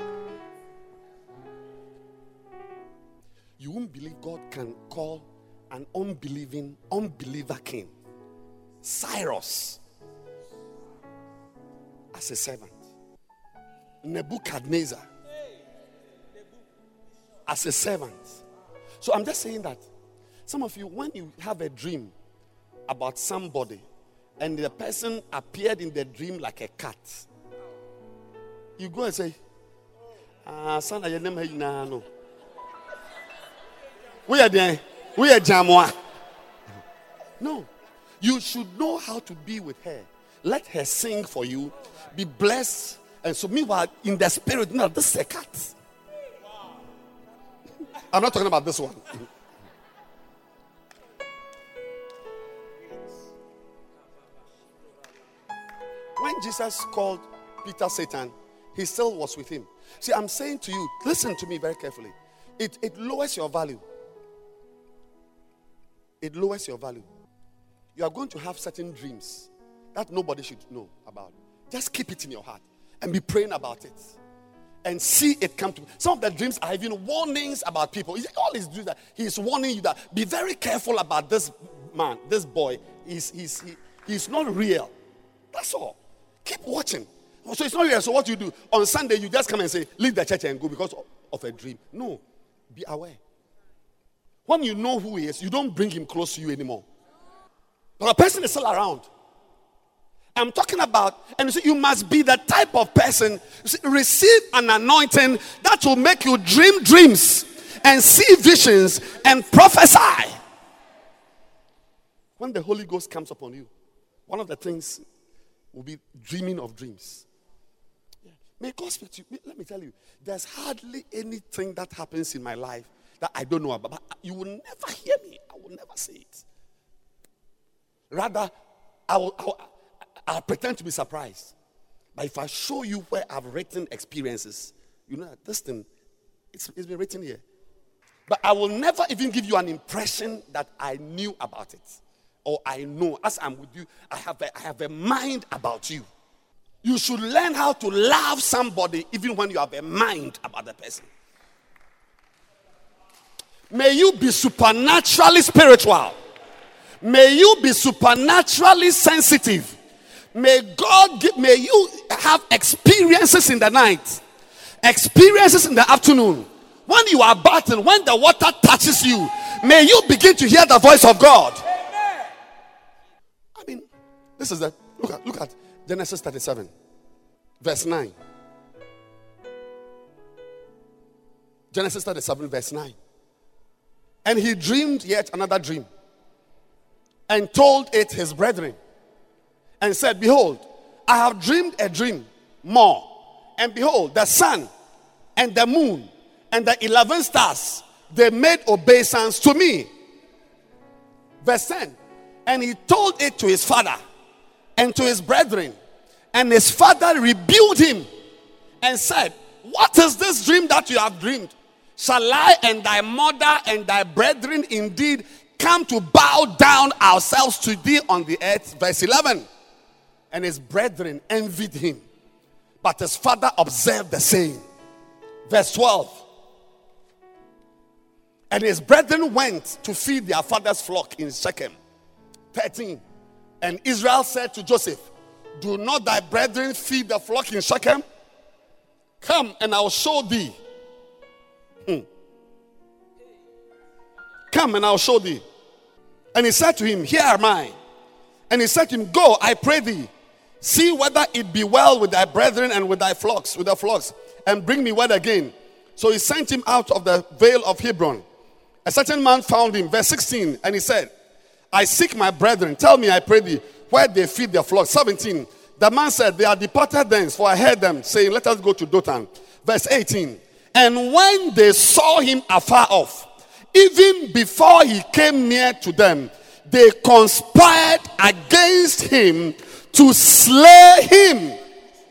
You won't believe God can call an unbelieving, unbeliever king, Cyrus, as a servant. Nebuchadnezzar as a servant. So I'm just saying that some of you, when you have a dream about somebody and the person appeared in the dream like a cat, you go and say, Ah, son, I name. We are there. We are Jamwa. No. You should know how to be with her. Let her sing for you. Be blessed. And so, meanwhile, in the spirit, no, this is a cat. I'm not talking about this one. When Jesus called Peter Satan, he still was with him. See, I'm saying to you, listen to me very carefully. It, it lowers your value. It lowers your value. You are going to have certain dreams that nobody should know about. Just keep it in your heart and be praying about it and see it come to some of the dreams are even warnings about people. All he's doing that. He's warning you that be very careful about this man this boy. He's he's he, he's not real. That's all. Keep watching. So it's not real so what you do? On sunday you just come and say leave the church and go because of a dream. No. Be aware. When you know who he is you don't bring him close to you anymore. But a person is still around I'm talking about, and so you must be the type of person, see, receive an anointing that will make you dream dreams and see visions and prophesy. When the Holy Ghost comes upon you, one of the things will be dreaming of dreams. May God speak to you. Let me tell you, there's hardly anything that happens in my life that I don't know about. You will never hear me. I will never say it. Rather, I will, I will I'll pretend to be surprised. But if I show you where I've written experiences, you know this thing, it's, it's been written here. But I will never even give you an impression that I knew about it or I know. As I'm with you, I have a, I have a mind about you. You should learn how to love somebody even when you have a mind about the person. May you be supernaturally spiritual. May you be supernaturally sensitive. May God give, may you have experiences in the night, experiences in the afternoon. When you are bathing, when the water touches you, may you begin to hear the voice of God. I mean, this is the look at look at Genesis 37, verse 9. Genesis 37, verse 9. And he dreamed yet another dream and told it his brethren and said, Behold, I have dreamed a dream more. And behold, the sun and the moon and the 11 stars, they made obeisance to me. Verse 10. And he told it to his father and to his brethren. And his father rebuked him and said, What is this dream that you have dreamed? Shall I and thy mother and thy brethren indeed come to bow down ourselves to thee on the earth? Verse 11 and his brethren envied him. But his father observed the same. Verse 12. And his brethren went to feed their father's flock in Shechem. 13. And Israel said to Joseph, Do not thy brethren feed the flock in Shechem? Come and I'll show thee. Hmm. Come and I'll show thee. And he said to him, Here am I. And he said to him, Go, I pray thee, See whether it be well with thy brethren and with thy flocks, with the flocks, and bring me word again. So he sent him out of the vale of Hebron. A certain man found him, verse 16, and he said, I seek my brethren. Tell me, I pray thee, where they feed their flocks. 17. The man said, They are departed thence, for I heard them saying, Let us go to Dothan. Verse 18. And when they saw him afar off, even before he came near to them, they conspired against him to slay him.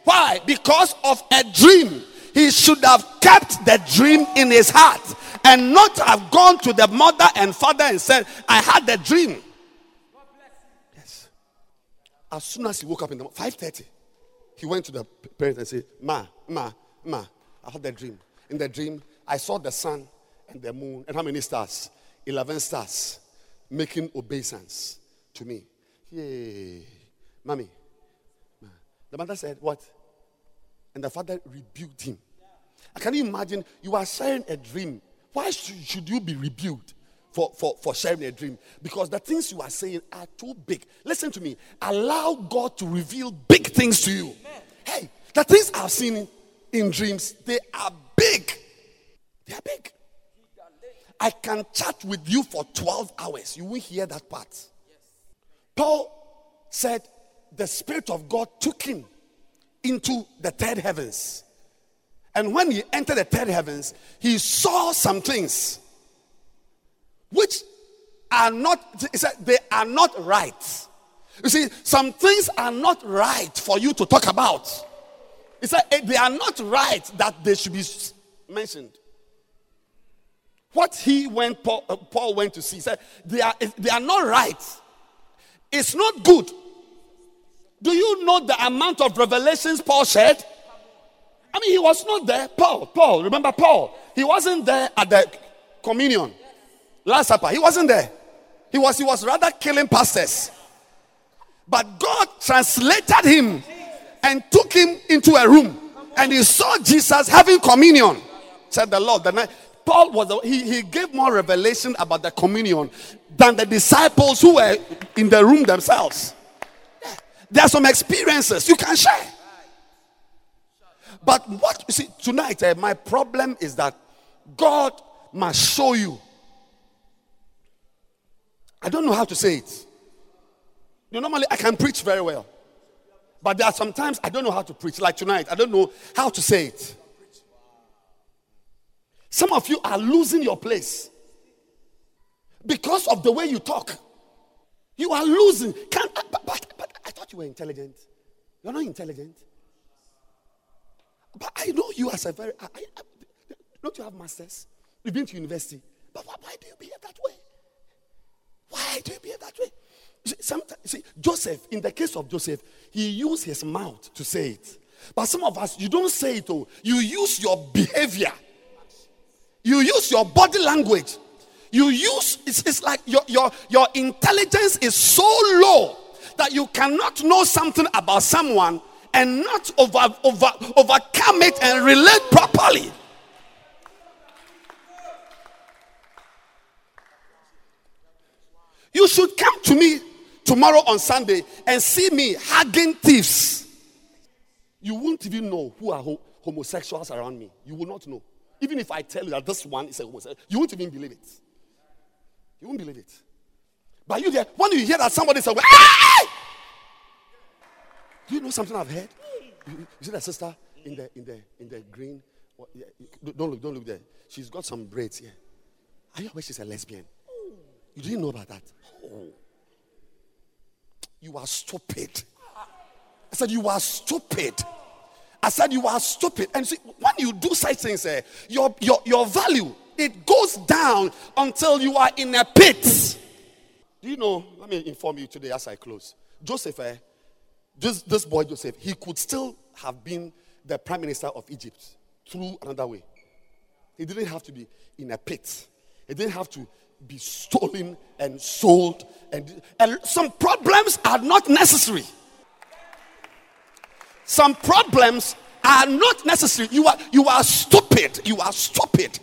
Why? Because of a dream. He should have kept the dream in his heart and not have gone to the mother and father and said, I had the dream. Yes. As soon as he woke up in the 5:30, he went to the parents and said, Ma, Ma, Ma, I had the dream. In the dream, I saw the sun and the moon and how many stars? 11 stars making obeisance to me. Yay. Mommy. The mother said, What? And the father rebuked him. Can you imagine? You are sharing a dream. Why should you be rebuked for, for, for sharing a dream? Because the things you are saying are too big. Listen to me. Allow God to reveal big things to you. Hey, the things I've seen in dreams, they are big. They are big. I can chat with you for 12 hours. You will hear that part. Paul said the Spirit of God took him into the third heavens. And when he entered the third heavens, he saw some things which are not, they are not right. You see, some things are not right for you to talk about. He said, eh, they are not right that they should be mentioned. What he went, Paul, uh, Paul went to see, said, they are, they are not right. It's not good. Do you know the amount of revelations Paul shared? I mean, he was not there. Paul, Paul, remember Paul? He wasn't there at the communion, Last Supper. He wasn't there. He was, he was rather killing pastors. But God translated him and took him into a room. And he saw Jesus having communion. Said the Lord. The night, Paul was he, he gave more revelation about the communion than the disciples who were in the room themselves. There are some experiences you can share. But what you see tonight, eh, my problem is that God must show you. I don't know how to say it. You know, normally I can preach very well. But there are sometimes I don't know how to preach. Like tonight, I don't know how to say it. Some of you are losing your place because of the way you talk. You are losing. Can, you were intelligent. You're not intelligent. But I know you as a very. I, I, don't you have masters? You've been to university. But why, why do you behave that way? Why do you behave that way? See, sometimes, see, Joseph, in the case of Joseph, he used his mouth to say it. But some of us, you don't say it, oh, you use your behavior, you use your body language. You use it's, it's like your, your, your intelligence is so low that you cannot know something about someone and not over, over, overcome it and relate properly. You should come to me tomorrow on Sunday and see me hugging thieves. You won't even know who are homosexuals around me. You will not know. Even if I tell you that this one is a homosexual, you won't even believe it. You won't believe it. But you there, when you hear that somebody say, ah! Do you know something I've heard? You, you see that sister in the in the in the green? What, yeah, don't look, don't look there. She's got some braids here. Are you aware she's a lesbian? You didn't know about that? Oh. You are stupid. I said, You are stupid. I said, You are stupid. And see, when you do such things, eh, your, your, your value, it goes down until you are in a pit. Do you know? Let me inform you today as I close. Joseph, eh, this, this boy Joseph, he could still have been the prime minister of Egypt through another way. He didn't have to be in a pit. He didn't have to be stolen and sold. And, and some problems are not necessary. Some problems are not necessary. You are, you are stupid. You are stupid.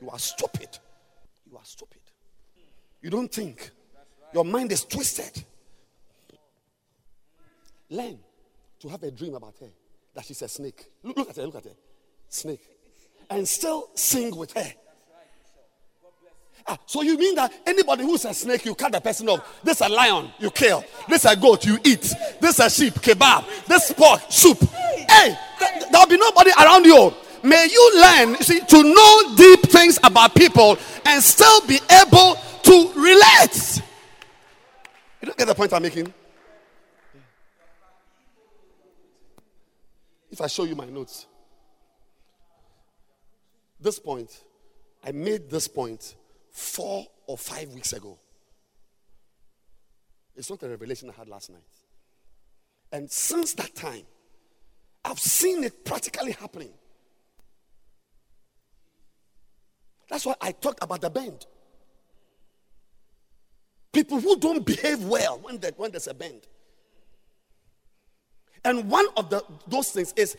You are stupid. You are stupid. You don't think. Your mind is twisted. Learn to have a dream about her that she's a snake. Look, look at her, look at her. Snake. And still sing with her. Ah, so you mean that anybody who's a snake, you cut the person off. This a lion, you kill. This a goat, you eat. This a sheep, kebab. This pork, soup. Hey, th- there'll be nobody around you. May you learn, see, to know deep things about people and still be able to relate. You don't get the point I'm making? If I show you my notes, this point, I made this point four or five weeks ago. It's not a revelation I had last night. And since that time, I've seen it practically happening. That's why I talked about the bend. People who don't behave well when, when there's a bend. And one of the, those things is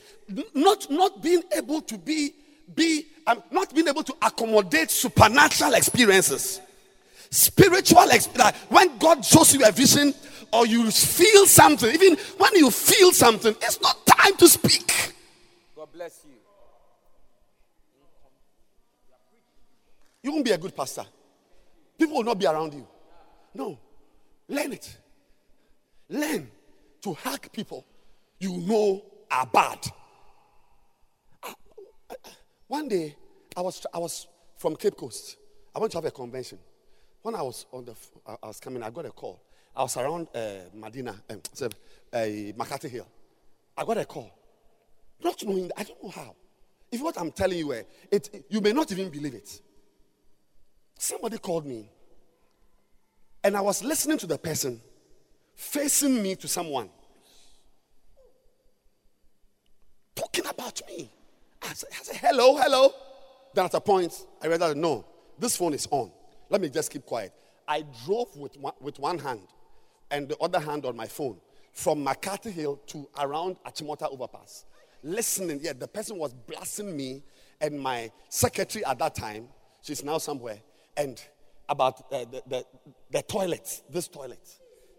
not, not being able to be be um, not being able to accommodate supernatural experiences. Spiritual experience when god shows you a vision or you feel something even when you feel something it's not time to speak. God bless you. You won't be a good pastor. People will not be around you. No. Learn it. Learn to hack people you know are bad. Uh, One day, I was, I was from Cape Coast. I went to have a convention. When I was on the, I was coming, I got a call. I was around uh, Madina, um, uh, Makati Hill. I got a call. Not knowing, I don't know how. If what I'm telling you, eh, it, you may not even believe it. Somebody called me, and I was listening to the person facing me to someone talking about me. I said, I said, hello, hello. Then at a point, I realized, no, this phone is on. Let me just keep quiet. I drove with one, with one hand and the other hand on my phone from Makati Hill to around Achimota Overpass. Listening, yeah, the person was blasting me and my secretary at that time, she's now somewhere, and about uh, the, the, the toilet, this toilet,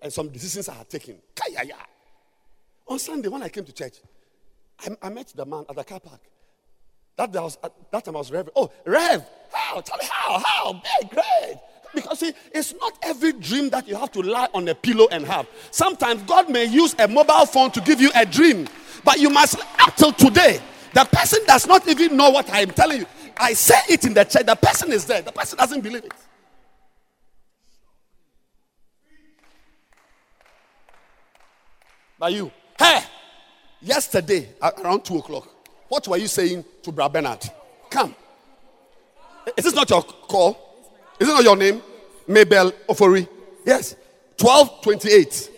and some decisions I had taken. On Sunday, when I came to church, I, I met the man at the car park. That, that, was, at that time I was Rev. Oh, Rev, how? Tell me how? How? Big, great. Because see, it's not every dream that you have to lie on a pillow and have. Sometimes God may use a mobile phone to give you a dream, but you must, up till today, the person does not even know what I am telling you. I say it in the church, the person is there, the person doesn't believe it. But you, hey, yesterday around two o'clock, what were you saying to Brad Bernard? Come. Is this not your call? Is it not your name? Mabel Ofori. Yes. 1228.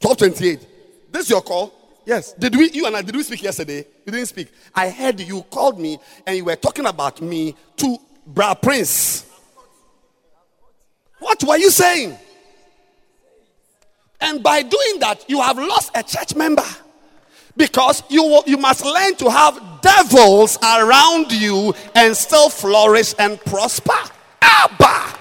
1228. This is your call? Yes. Did we, you and I, did we speak yesterday? You didn't speak. I heard you called me and you were talking about me to Bra Prince. What were you saying? And by doing that, you have lost a church member. Because you, you must learn to have devils around you and still flourish and prosper. Abba!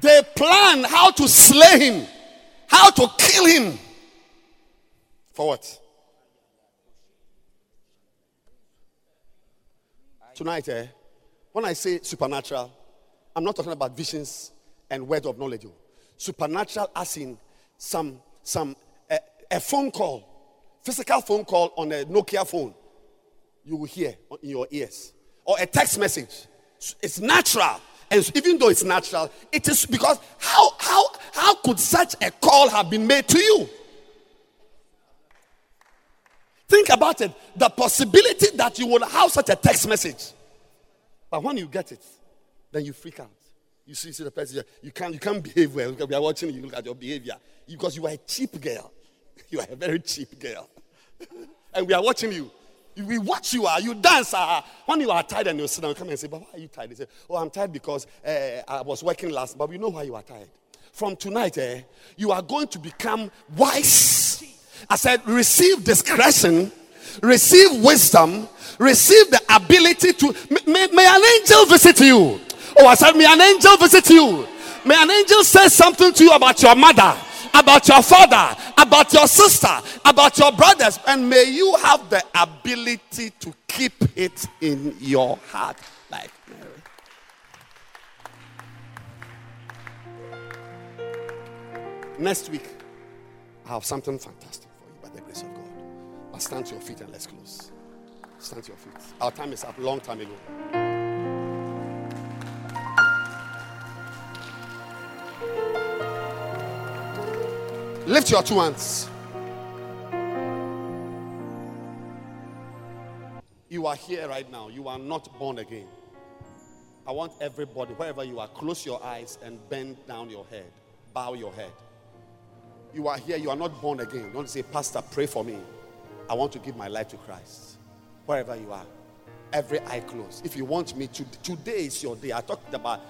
They plan how to slay him, how to kill him. For what? Tonight, eh, when I say supernatural, I'm not talking about visions and word of knowledge. oh. Supernatural, as in some some a, a phone call, physical phone call on a Nokia phone, you will hear in your ears, or a text message. It's natural, and even though it's natural, it is because how how how could such a call have been made to you? Think about it. The possibility that you will have such a text message. But when you get it, then you freak out. You see, see the person, you can't, you can't behave well. We are watching you look at your behavior. Because you are a cheap girl. *laughs* You are a very cheap girl. *laughs* and we are watching you. We watch you, uh, you dance. Uh, when you are tired and you sit down, come and say, But why are you tired? They say, Oh, I'm tired because uh, I was working last. But we know why you are tired. From tonight, eh, you are going to become wise. I said, receive discretion, receive wisdom, receive the ability to. May, may an angel visit you. Oh, I said, may an angel visit you. May an angel say something to you about your mother, about your father, about your sister, about your brothers, and may you have the ability to keep it in your heart like Mary. Next week, I have something fantastic for you by the grace of God. Stand to your feet and let's close. Stand to your feet. Our time is up long time ago. Lift your two hands. You are here right now. You are not born again. I want everybody, wherever you are, close your eyes and bend down your head. Bow your head. You are here, you are not born again. Don't say, Pastor, pray for me. I want to give my life to Christ. Wherever you are, every eye closed. If you want me to, today is your day. I talked about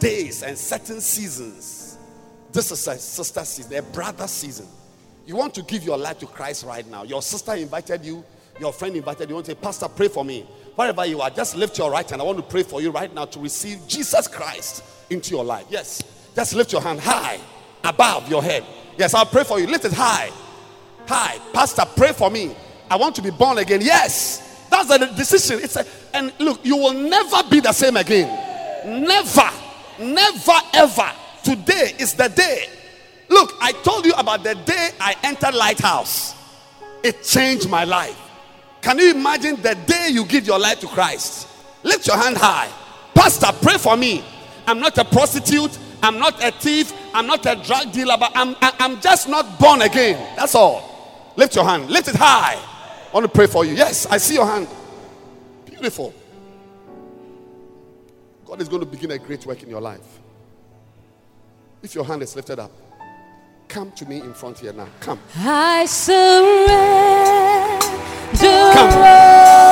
days and certain seasons. This is a sister season, a brother season. You want to give your life to Christ right now. Your sister invited you, your friend invited you. You want to say, Pastor, pray for me. Wherever you are, just lift your right hand. I want to pray for you right now to receive Jesus Christ into your life. Yes. Just lift your hand high above your head. Yes, I'll pray for you. Lift it high. Hi, Pastor, pray for me. I want to be born again. Yes. That's the decision. It's a, and look, you will never be the same again. Never. Never ever. Today is the day. Look, I told you about the day I entered Lighthouse. It changed my life. Can you imagine the day you give your life to Christ? Lift your hand high. Pastor, pray for me. I'm not a prostitute. I'm not a thief. I'm not a drug dealer, but I'm, I'm just not born again. That's all. Lift your hand. Lift it high. I want to pray for you. Yes, I see your hand. Beautiful. God is going to begin a great work in your life. If your hand is lifted up, come to me in front here now. Come. I surrender Come.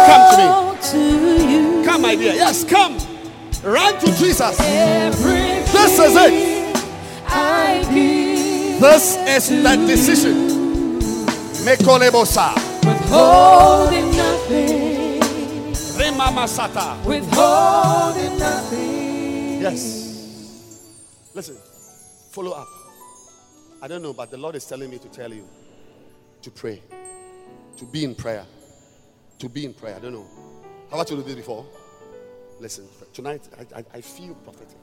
Come to me. to you. Come, my dear. Yes, come. Run to Jesus. Everything This is it. I give, This is the decision. Mekolebosa. withholding nothing, Remamasata. withholding nothing. Yes. Listen, follow up. I don't know, but the Lord is telling me to tell you to pray, to be in prayer, to be in prayer. I don't know. Have I told you this before? Listen, tonight I, I, I feel prophetic.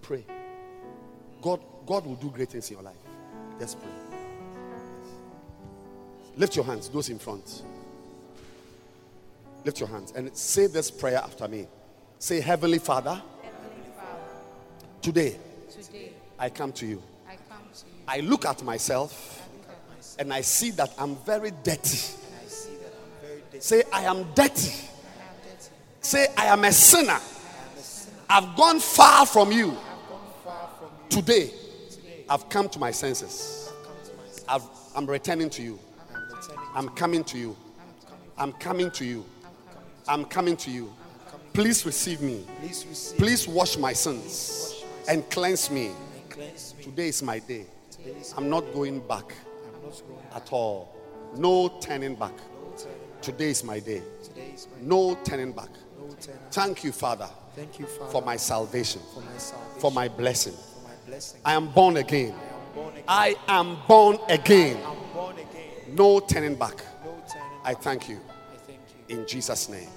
Pray. God, God will do great things in your life. Just pray. Lift your hands, those in front. Lift your hands and say this prayer after me. Say, Heavenly Father, today Today, I come to you. I come to you. I look at myself and I see that I'm very dirty. Say, I am dirty. Say, I am a sinner. I've gone far from you. Today, I've come to my senses. I've, I'm returning to you. I'm coming to you. I'm coming to you. I'm coming to you. Please receive me. Please wash my sins and cleanse me. Today is my day. I'm not going back at all. No turning back. Today is my day. No turning back. Thank you, Father, Thank you, Father, for my salvation, for my blessing. for my blessing. I am born again. I am born again. I'm born again. No turning back. No turning. I thank you. I thank you. In Jesus' name.